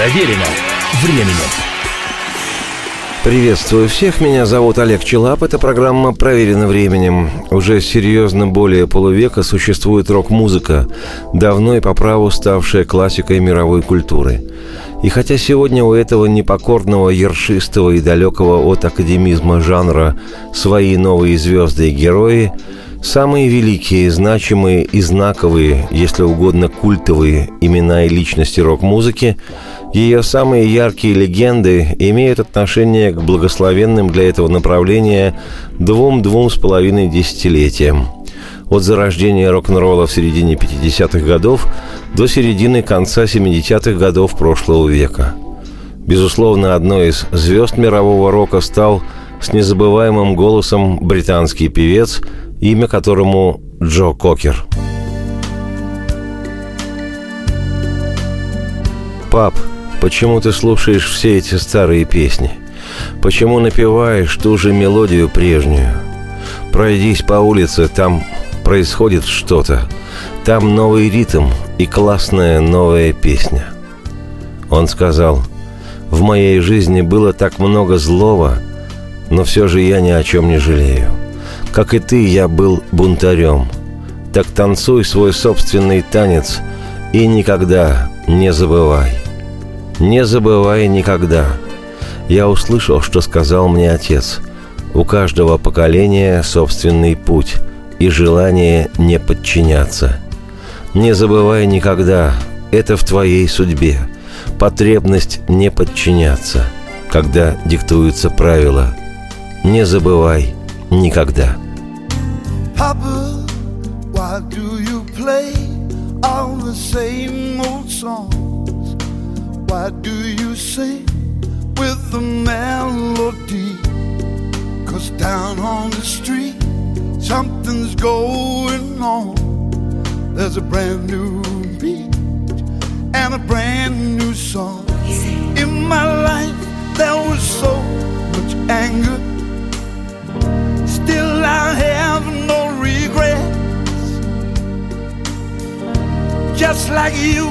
Проверено временем. Приветствую всех, меня зовут Олег Челап, это программа «Проверено временем». Уже серьезно более полувека существует рок-музыка, давно и по праву ставшая классикой мировой культуры. И хотя сегодня у этого непокорного, ершистого и далекого от академизма жанра свои новые звезды и герои – Самые великие, значимые и знаковые, если угодно культовые имена и личности рок-музыки, ее самые яркие легенды имеют отношение к благословенным для этого направления двум-двум с половиной десятилетиям. От зарождения рок-н-ролла в середине 50-х годов до середины конца 70-х годов прошлого века. Безусловно, одной из звезд мирового рока стал с незабываемым голосом британский певец – имя которому Джо Кокер. «Пап, почему ты слушаешь все эти старые песни? Почему напеваешь ту же мелодию прежнюю? Пройдись по улице, там происходит что-то. Там новый ритм и классная новая песня». Он сказал, «В моей жизни было так много злого, но все же я ни о чем не жалею. Как и ты, я был бунтарем. Так танцуй свой собственный танец и никогда не забывай. Не забывай никогда. Я услышал, что сказал мне отец. У каждого поколения собственный путь и желание не подчиняться. Не забывай никогда, это в твоей судьбе. Потребность не подчиняться, когда диктуются правила. Не забывай никогда. Papa, why do you play all the same old songs? Why do you sing with the melody? Cause down on the street, something's going on. There's a brand new beat and a brand new song. In my life, there was so much anger I have no regrets. Just like you,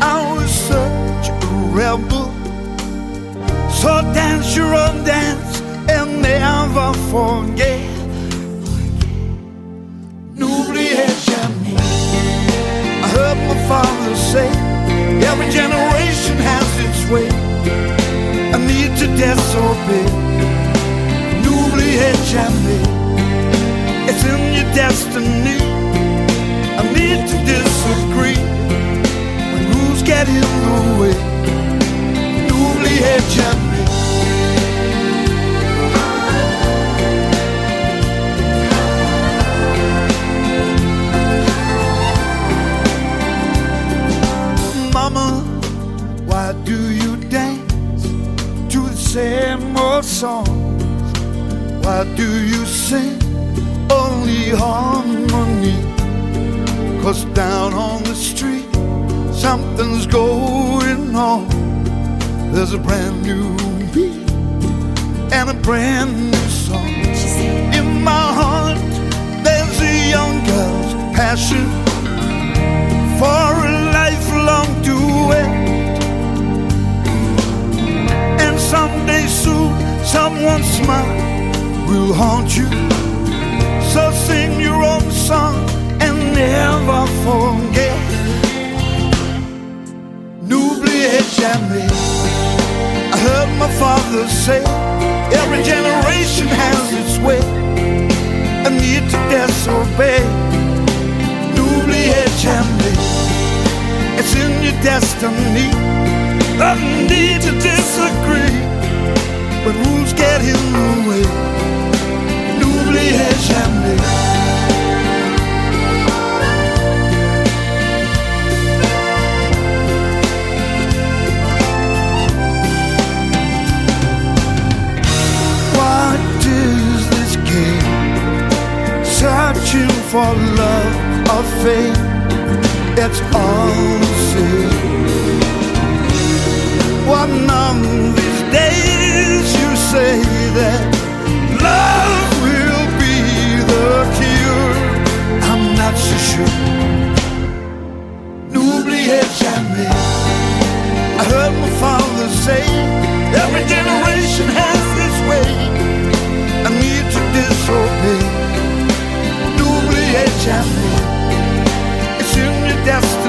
I was such a rebel. So dance your own dance and never forget. N'oubliez jamais. I heard my father say, every generation has its way. I need to disobey. N'oubliez jamais. It's in your destiny. I need to disagree when rules get in the way. N'oubliez jamais. Mama, why do you dance to the same old songs? Why do you sing? Harmony. Cause down on the street, something's going on. There's a brand new beat and a brand new song. In my heart, there's a young girl's passion for a lifelong duet. And someday soon, someone's smile will haunt you so sing your own song and never forget. N'oubliez jamais. I heard my father say, every generation has its way. A need to disobey. N'oubliez jamais. It's in your destiny. A need to disagree. But rules get in the way n'oubliez jamais. What is this game? Searching for love or fate. It's all the same. One of these days you say that chaud. N'oubliez jamais. I heard my father say, every generation has its way. I need to disobey. N'oubliez jamais. It's in your destiny.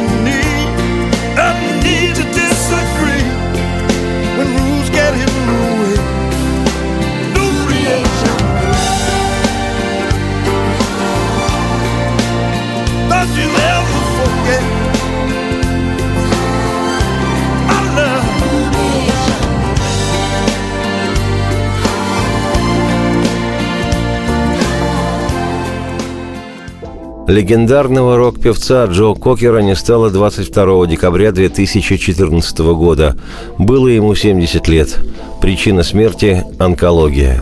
Легендарного рок-певца Джо Кокера не стало 22 декабря 2014 года. Было ему 70 лет. Причина смерти – онкология.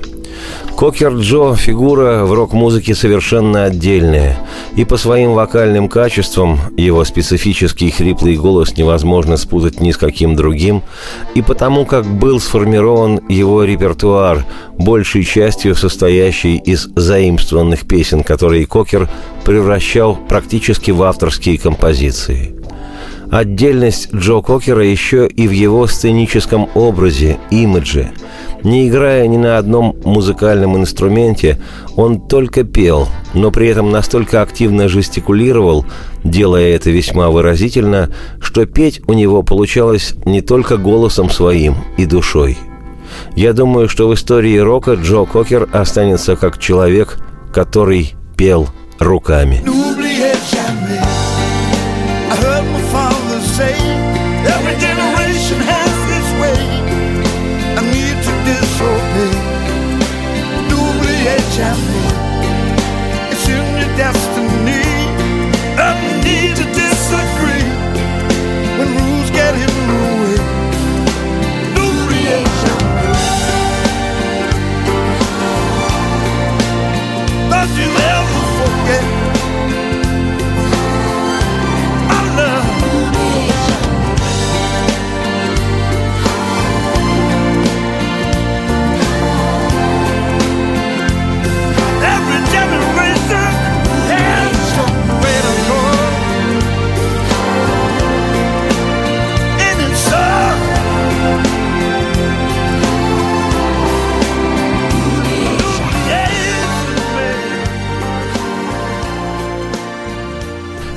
Кокер Джо – фигура в рок-музыке совершенно отдельная. И по своим вокальным качествам его специфический хриплый голос невозможно спутать ни с каким другим, и потому как был сформирован его репертуар, большей частью состоящий из заимствованных песен, которые Кокер превращал практически в авторские композиции. Отдельность Джо Кокера еще и в его сценическом образе, имидже – не играя ни на одном музыкальном инструменте, он только пел, но при этом настолько активно жестикулировал, делая это весьма выразительно, что петь у него получалось не только голосом своим и душой. Я думаю, что в истории рока Джо Кокер останется как человек, который пел руками. say every generation has its way. I need to disobey, double H and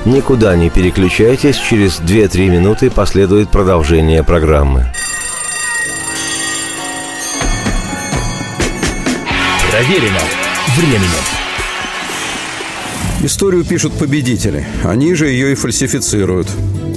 Никуда не переключайтесь, через 2-3 минуты последует продолжение программы. Проверено временем. Историю пишут победители. Они же ее и фальсифицируют.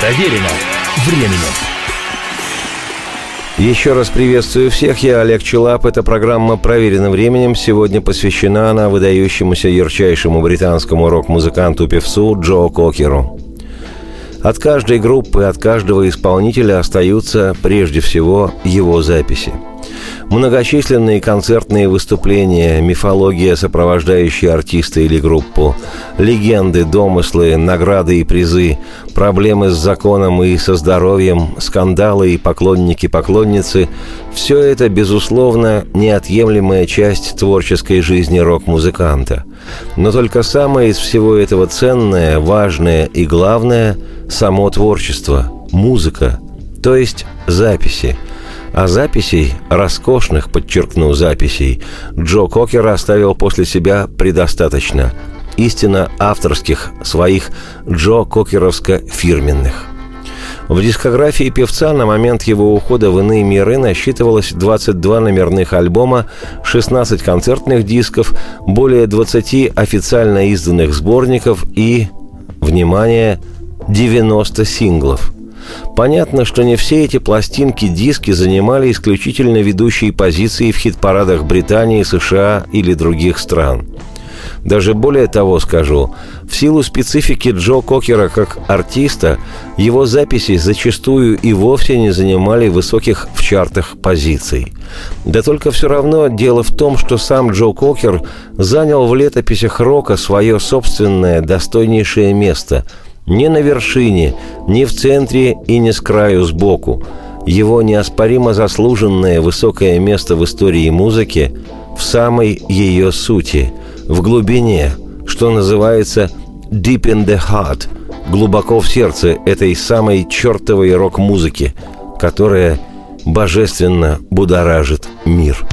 Проверено временем. Еще раз приветствую всех, я Олег Челап. Эта программа «Проверена временем». Сегодня посвящена она выдающемуся ярчайшему британскому рок-музыканту-певцу Джо Кокеру. От каждой группы, от каждого исполнителя остаются прежде всего его записи – Многочисленные концертные выступления, мифология, сопровождающая артиста или группу, легенды, домыслы, награды и призы, проблемы с законом и со здоровьем, скандалы и поклонники-поклонницы – все это, безусловно, неотъемлемая часть творческой жизни рок-музыканта. Но только самое из всего этого ценное, важное и главное – само творчество, музыка, то есть записи – а записей, роскошных, подчеркну, записей, Джо Кокер оставил после себя предостаточно. Истинно авторских, своих Джо Кокеровско-фирменных. В дискографии певца на момент его ухода в иные миры насчитывалось 22 номерных альбома, 16 концертных дисков, более 20 официально изданных сборников и, внимание, 90 синглов – Понятно, что не все эти пластинки-диски занимали исключительно ведущие позиции в хит-парадах Британии, США или других стран. Даже более того скажу, в силу специфики Джо Кокера как артиста, его записи зачастую и вовсе не занимали высоких в чартах позиций. Да только все равно дело в том, что сам Джо Кокер занял в летописях рока свое собственное достойнейшее место – не на вершине, не в центре и не с краю сбоку. Его неоспоримо заслуженное высокое место в истории музыки в самой ее сути, в глубине, что называется «deep in the heart», глубоко в сердце этой самой чертовой рок-музыки, которая божественно будоражит мир.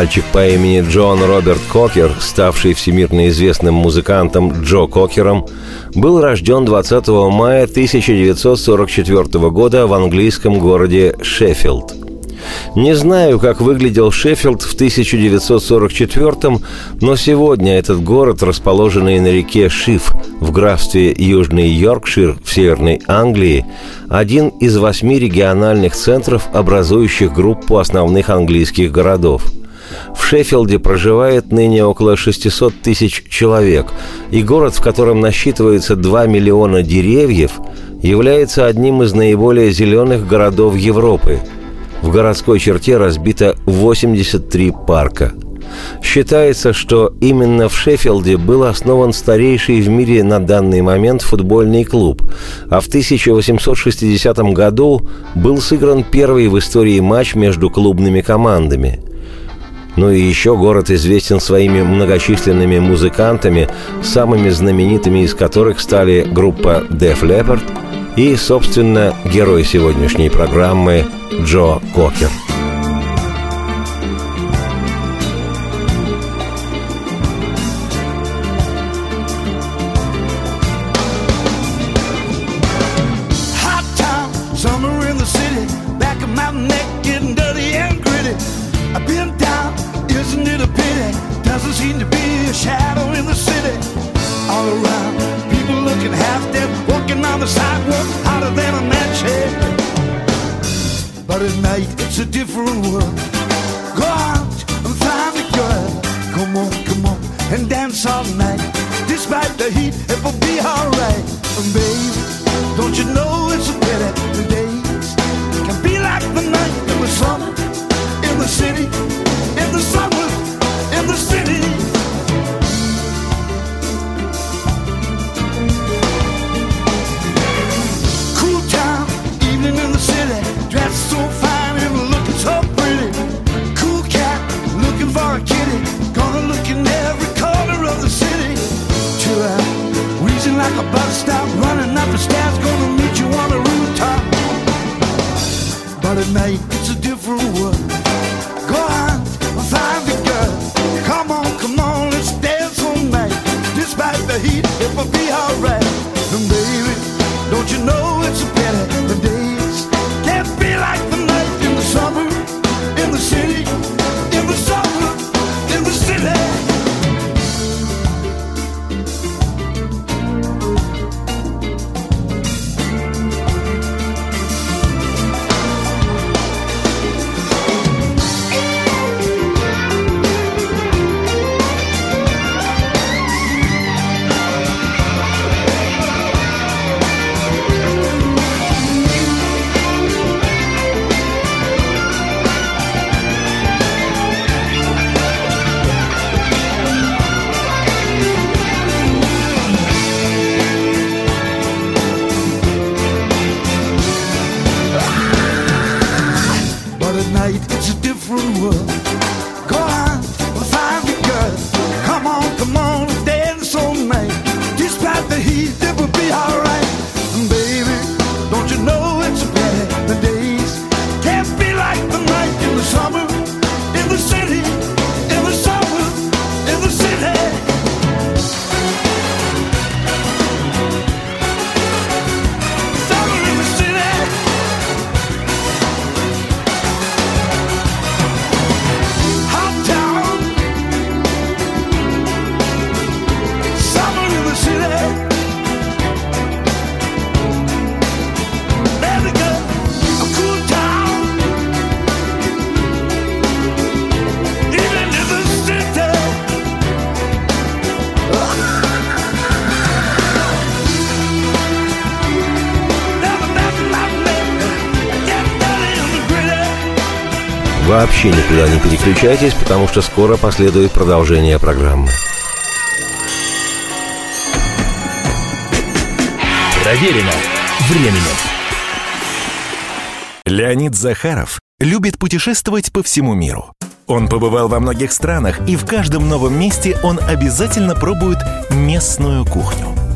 Мальчик по имени Джон Роберт Кокер, ставший всемирно известным музыкантом Джо Кокером, был рожден 20 мая 1944 года в английском городе Шеффилд. Не знаю, как выглядел Шеффилд в 1944 но сегодня этот город, расположенный на реке Шиф в графстве Южный Йоркшир в Северной Англии, один из восьми региональных центров, образующих группу основных английских городов – в Шеффилде проживает ныне около 600 тысяч человек, и город, в котором насчитывается 2 миллиона деревьев, является одним из наиболее зеленых городов Европы. в городской черте разбито 83 парка. Считается, что именно в Шеффилде был основан старейший в мире на данный момент футбольный клуб, а в 1860 году был сыгран первый в истории матч между клубными командами. Ну и еще город известен своими многочисленными музыкантами, самыми знаменитыми из которых стали группа Def Leppard и, собственно, герой сегодняшней программы Джо Кокер. little pity. Doesn't seem to be a shadow in the city. All around, people looking half dead, walking on the sidewalk, hotter than a match head. But at night, it's a different world. Go out and find a girl. Come on, come on, and dance all night. Despite the heat, it will be alright. And baby, don't you know it's a pity the days can be like the night in the summer, in the city, in the summer. stop running up the stairs, gonna Вообще никуда не переключайтесь, потому что скоро последует продолжение программы. Проверено временем. Леонид Захаров любит путешествовать по всему миру. Он побывал во многих странах, и в каждом новом месте он обязательно пробует местную кухню.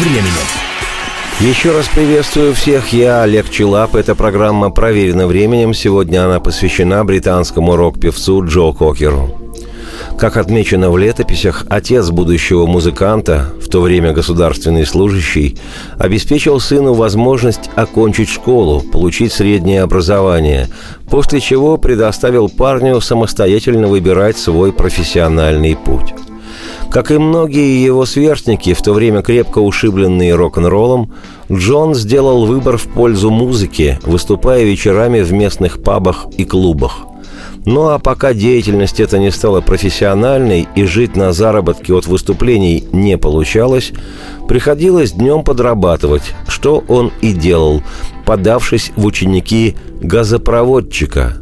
временем. Еще раз приветствую всех. Я Олег Челап. Эта программа проверена временем. Сегодня она посвящена британскому рок-певцу Джо Кокеру. Как отмечено в летописях, отец будущего музыканта, в то время государственный служащий, обеспечил сыну возможность окончить школу, получить среднее образование, после чего предоставил парню самостоятельно выбирать свой профессиональный путь. Как и многие его сверстники, в то время крепко ушибленные рок-н-роллом, Джон сделал выбор в пользу музыки, выступая вечерами в местных пабах и клубах. Ну а пока деятельность эта не стала профессиональной и жить на заработки от выступлений не получалось, приходилось днем подрабатывать, что он и делал, подавшись в ученики газопроводчика.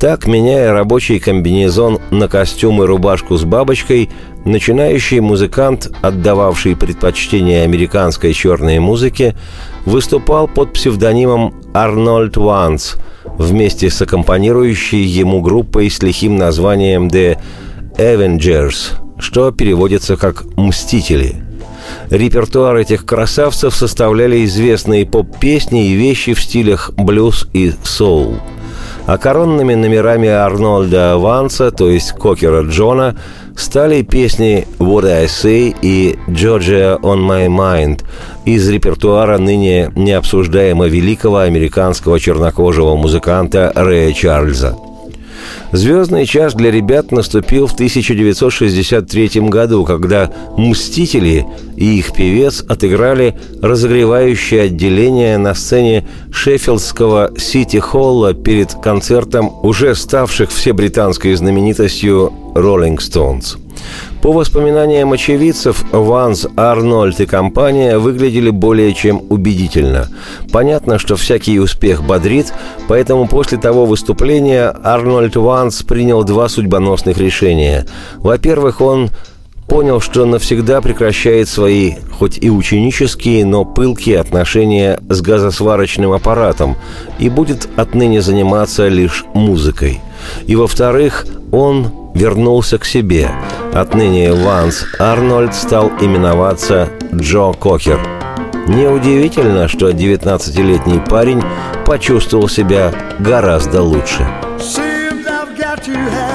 Так, меняя рабочий комбинезон на костюм и рубашку с бабочкой, начинающий музыкант, отдававший предпочтение американской черной музыке, выступал под псевдонимом Арнольд Ванс – вместе с аккомпанирующей ему группой с лихим названием «The Avengers», что переводится как «Мстители». Репертуар этих красавцев составляли известные поп-песни и вещи в стилях блюз и соул – а коронными номерами Арнольда Ванса, то есть Кокера Джона, стали песни «What I Say» и «Georgia on My Mind» из репертуара ныне необсуждаемо великого американского чернокожего музыканта Рэя Чарльза – Звездный час для ребят наступил в 1963 году, когда «Мстители» и их певец отыграли разогревающее отделение на сцене Шеффилдского Сити-Холла перед концертом уже ставших всебританской знаменитостью «Роллинг Стоунс». По воспоминаниям очевидцев, Ванс, Арнольд и компания выглядели более чем убедительно. Понятно, что всякий успех бодрит, поэтому после того выступления Арнольд Ванс принял два судьбоносных решения. Во-первых, он понял, что навсегда прекращает свои, хоть и ученические, но пылкие отношения с газосварочным аппаратом и будет отныне заниматься лишь музыкой. И во-вторых, он вернулся к себе. Отныне Ванс Арнольд стал именоваться Джо Кокер. Неудивительно, что 19-летний парень почувствовал себя гораздо лучше. Seems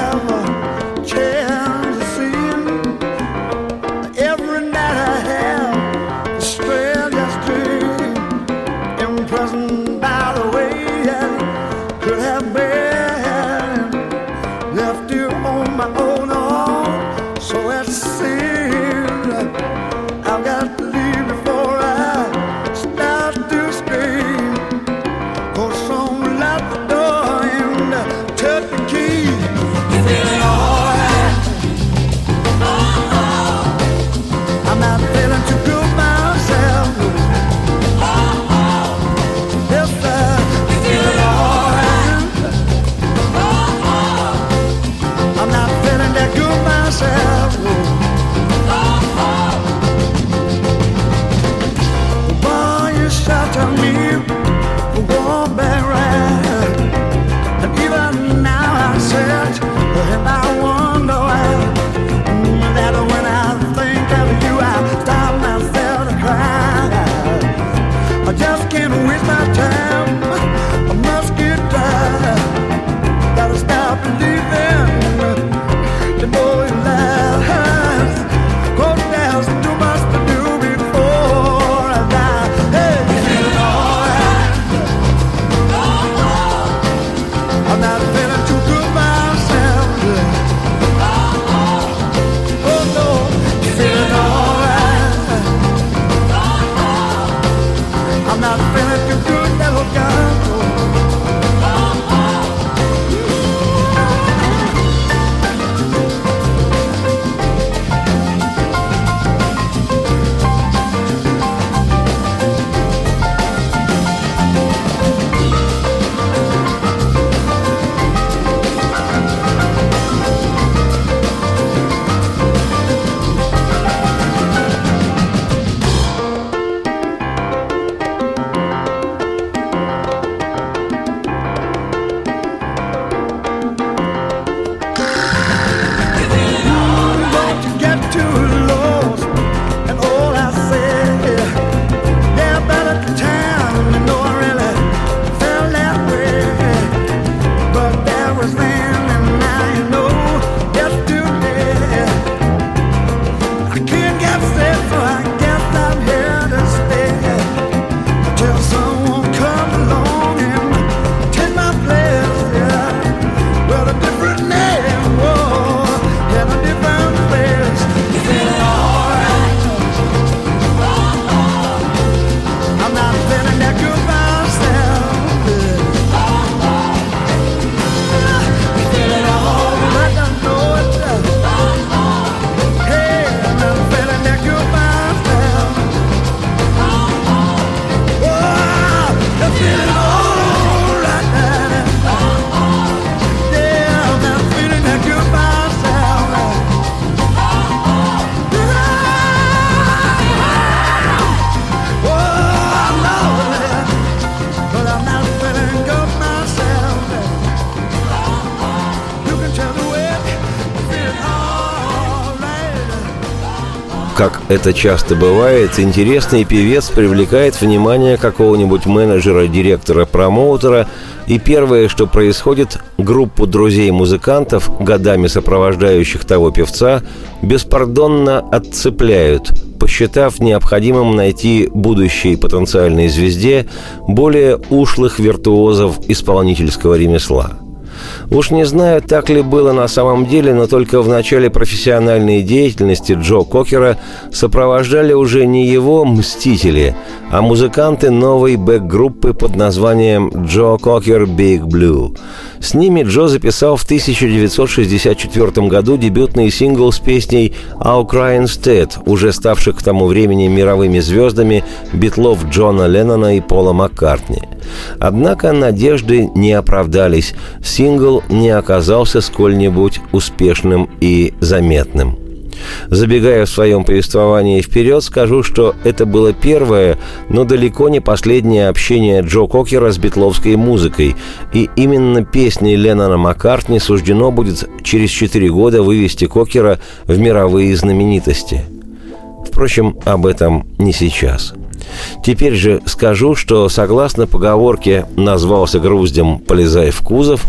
это часто бывает, интересный певец привлекает внимание какого-нибудь менеджера, директора, промоутера, и первое, что происходит, группу друзей-музыкантов, годами сопровождающих того певца, беспардонно отцепляют, посчитав необходимым найти будущей потенциальной звезде более ушлых виртуозов исполнительского ремесла – Уж не знаю, так ли было на самом деле, но только в начале профессиональной деятельности Джо Кокера сопровождали уже не его «Мстители», а музыканты новой бэк-группы под названием «Joe Cocker Big Blues». С ними Джо записал в 1964 году дебютный сингл с песней «I'll Cry Instead», уже ставших к тому времени мировыми звездами битлов Джона Леннона и Пола Маккартни. Однако надежды не оправдались, сингл не оказался сколь-нибудь успешным и заметным – Забегая в своем повествовании вперед, скажу, что это было первое, но далеко не последнее общение Джо Кокера с битловской музыкой, и именно песни Леннона Маккартни суждено будет через четыре года вывести Кокера в мировые знаменитости. Впрочем, об этом не сейчас. Теперь же скажу, что согласно поговорке «назвался груздем, полезай в кузов»,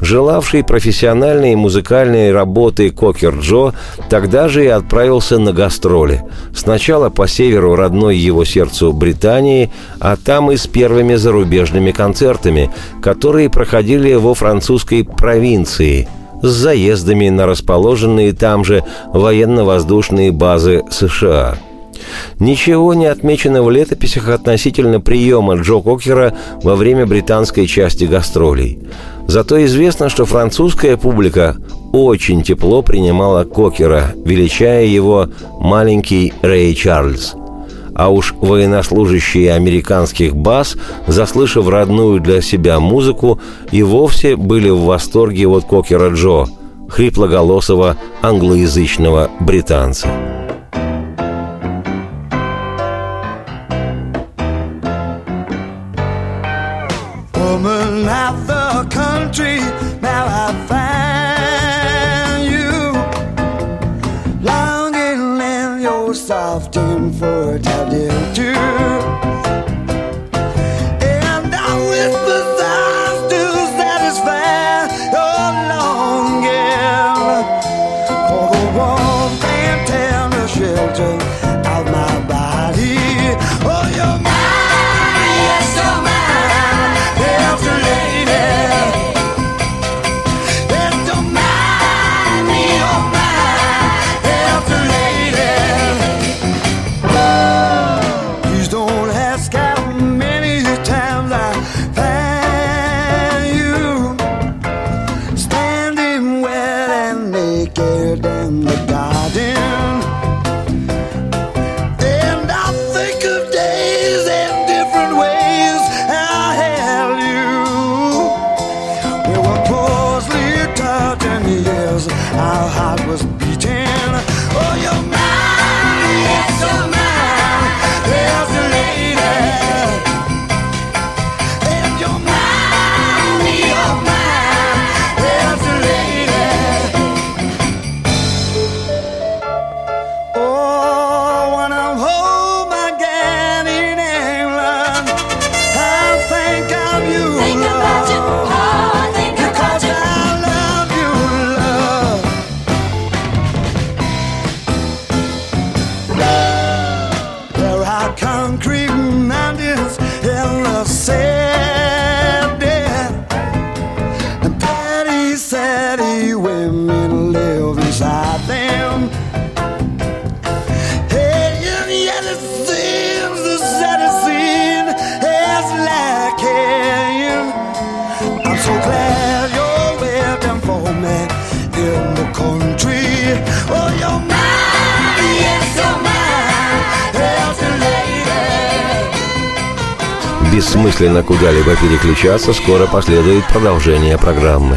желавший профессиональной музыкальной работы Кокер Джо, тогда же и отправился на гастроли. Сначала по северу родной его сердцу Британии, а там и с первыми зарубежными концертами, которые проходили во французской провинции – с заездами на расположенные там же военно-воздушные базы США. Ничего не отмечено в летописях относительно приема Джо Кокера во время британской части гастролей. Зато известно, что французская публика очень тепло принимала Кокера, величая его «маленький Рэй Чарльз». А уж военнослужащие американских баз, заслышав родную для себя музыку, и вовсе были в восторге от Кокера Джо, хриплоголосого англоязычного британца. bigger damn. the бессмысленно куда-либо переключаться, скоро последует продолжение программы.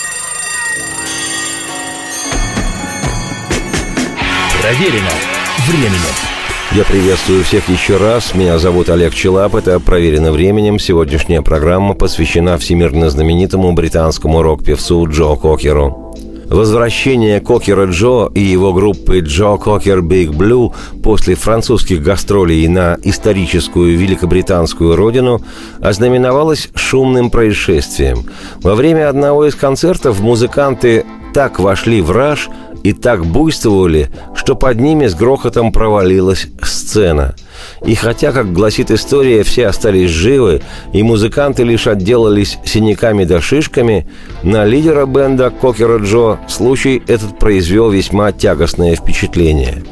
Проверено временем. Я приветствую всех еще раз. Меня зовут Олег Челап. Это «Проверено временем». Сегодняшняя программа посвящена всемирно знаменитому британскому рок-певцу Джо Кокеру. Возвращение Кокера Джо и его группы Joe Cocker Big Blues после французских гастролей на историческую великобританскую родину ознаменовалось шумным происшествием. Во время одного из концертов музыканты так вошли в раж – и так буйствовали, что под ними с грохотом провалилась сцена. И хотя, как гласит история, все остались живы, и музыканты лишь отделались синяками да шишками, на лидера бенда Кокера Джо случай этот произвел весьма тягостное впечатление.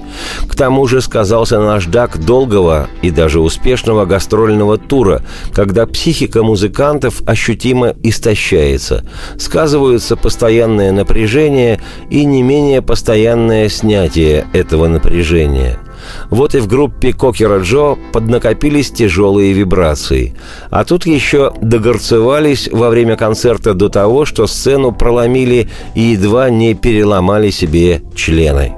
К тому же сказался наждак долгого и даже успешного гастрольного тура, когда психика музыкантов ощутимо истощается, сказываются постоянное напряжение и не менее постоянное снятие этого напряжения – вот и в группе Кокера Джо поднакопились тяжелые вибрации. А тут еще догорцевались во время концерта до того, что сцену проломили и едва не переломали себе члены.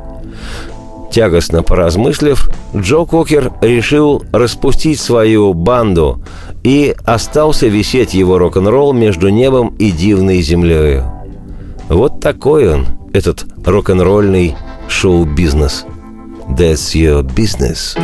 Тягостно поразмыслив, Джо Кокер решил распустить свою банду, и остался висеть его рок-н-ролл между небом и дивной землею. Вот такой он, этот рок-н-ролльный шоу-бизнес – That's your business.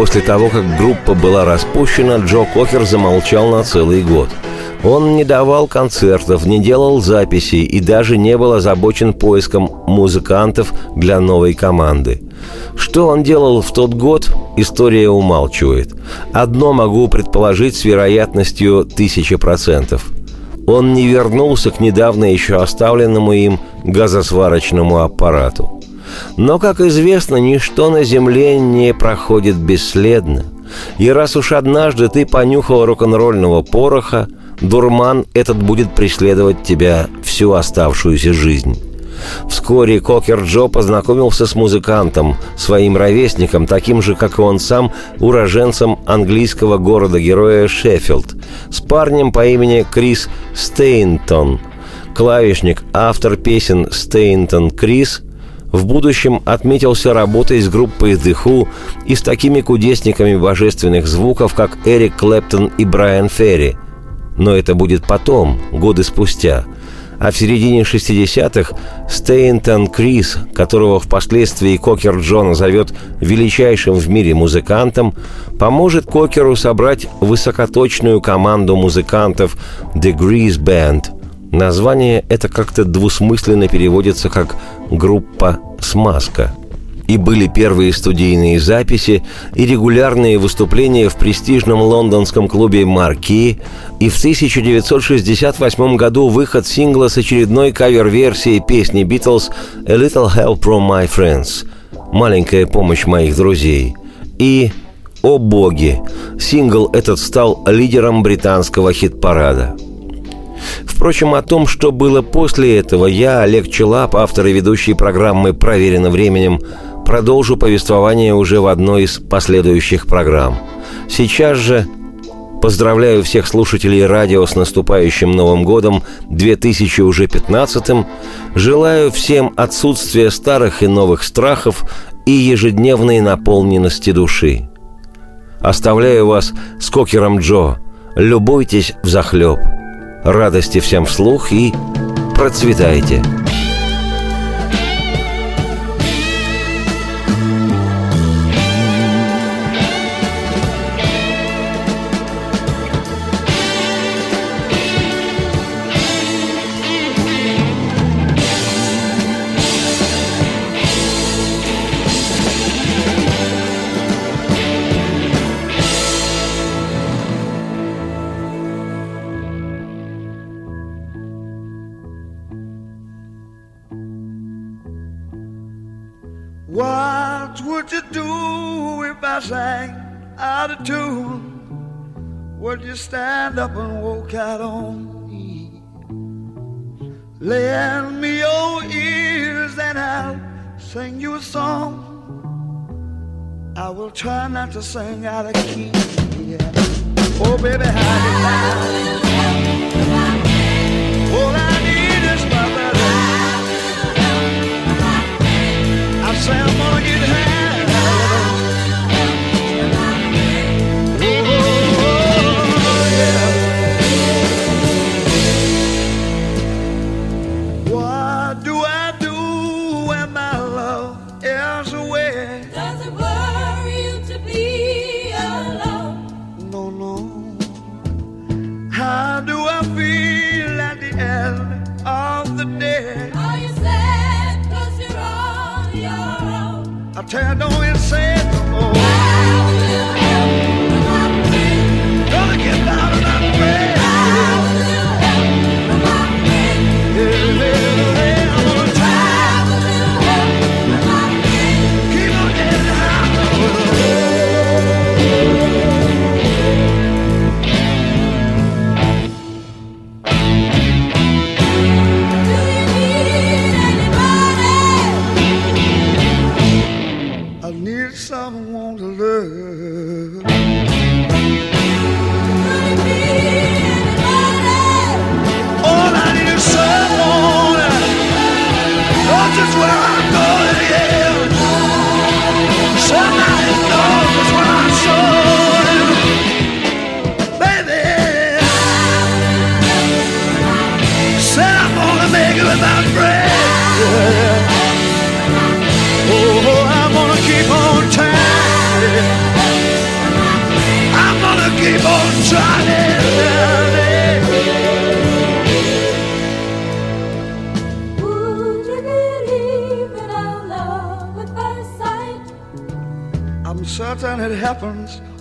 После того, как группа была распущена, Джо Кокер замолчал на целый год. Он не давал концертов, не делал записей и даже не был озабочен поиском музыкантов для новой команды. Что он делал в тот год, история умалчивает. Одно могу предположить с вероятностью тысячи процентов. Он не вернулся к недавно еще оставленному им газосварочному аппарату. Но, как известно, ничто на Земле не проходит бесследно. И раз уж однажды ты понюхал рок-н-ролльного пороха – Дурман этот будет преследовать тебя всю оставшуюся жизнь. Вскоре Кокер Джо познакомился с музыкантом, своим ровесником, таким же, как и он сам, уроженцем английского города-героя Шеффилд, с парнем по имени Крис Стейнтон. Клавишник, автор песен Стейнтон Крис в будущем отметился работой с группой The Who и с такими кудесниками божественных звуков, как Эрик Клэптон и Брайан Ферри – но это будет потом, годы спустя. А в середине 60-х Стейнтон Крис, которого впоследствии Кокер Джон зовет величайшим в мире музыкантом, поможет Кокеру собрать высокоточную команду музыкантов The Grease Band. Название это как-то двусмысленно переводится как «группа смазка» и были первые студийные записи и регулярные выступления в престижном лондонском клубе «Марки», и в 1968 году выход сингла с очередной кавер-версией песни «Битлз» «A Little Help from My Friends» «Маленькая помощь моих друзей» и «О боги!» Сингл этот стал лидером британского хит-парада – Впрочем, о том, что было после этого, я, Олег Челап, автор и ведущий программы «Проверено временем», продолжу повествование уже в одной из последующих программ. Сейчас же поздравляю всех слушателей радио с наступающим Новым годом 2015 желаю всем отсутствия старых и новых страхов и ежедневной наполненности души. Оставляю вас с Кокером Джо. Любуйтесь в захлеб. Радости всем вслух и процветайте! You stand up and walk out on me? Lend me your ears and I'll sing you a song. I will try not to sing out of key. Yeah. Oh, baby, how you All I need is my say I'm gonna get high.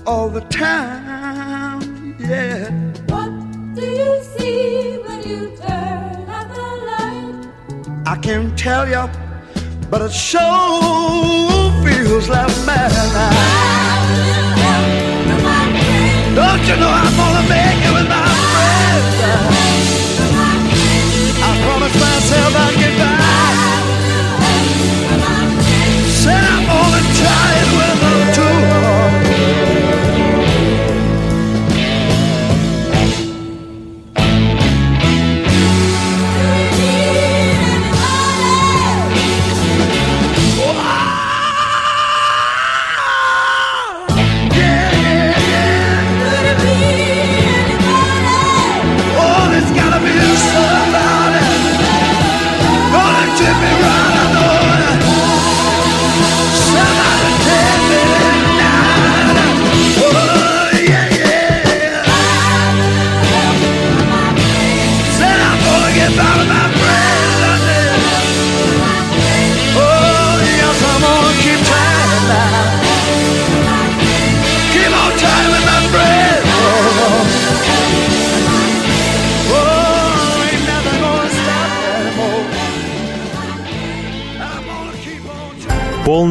All the time. Yeah. What do you see when you turn out the light? I can't tell you, but it sure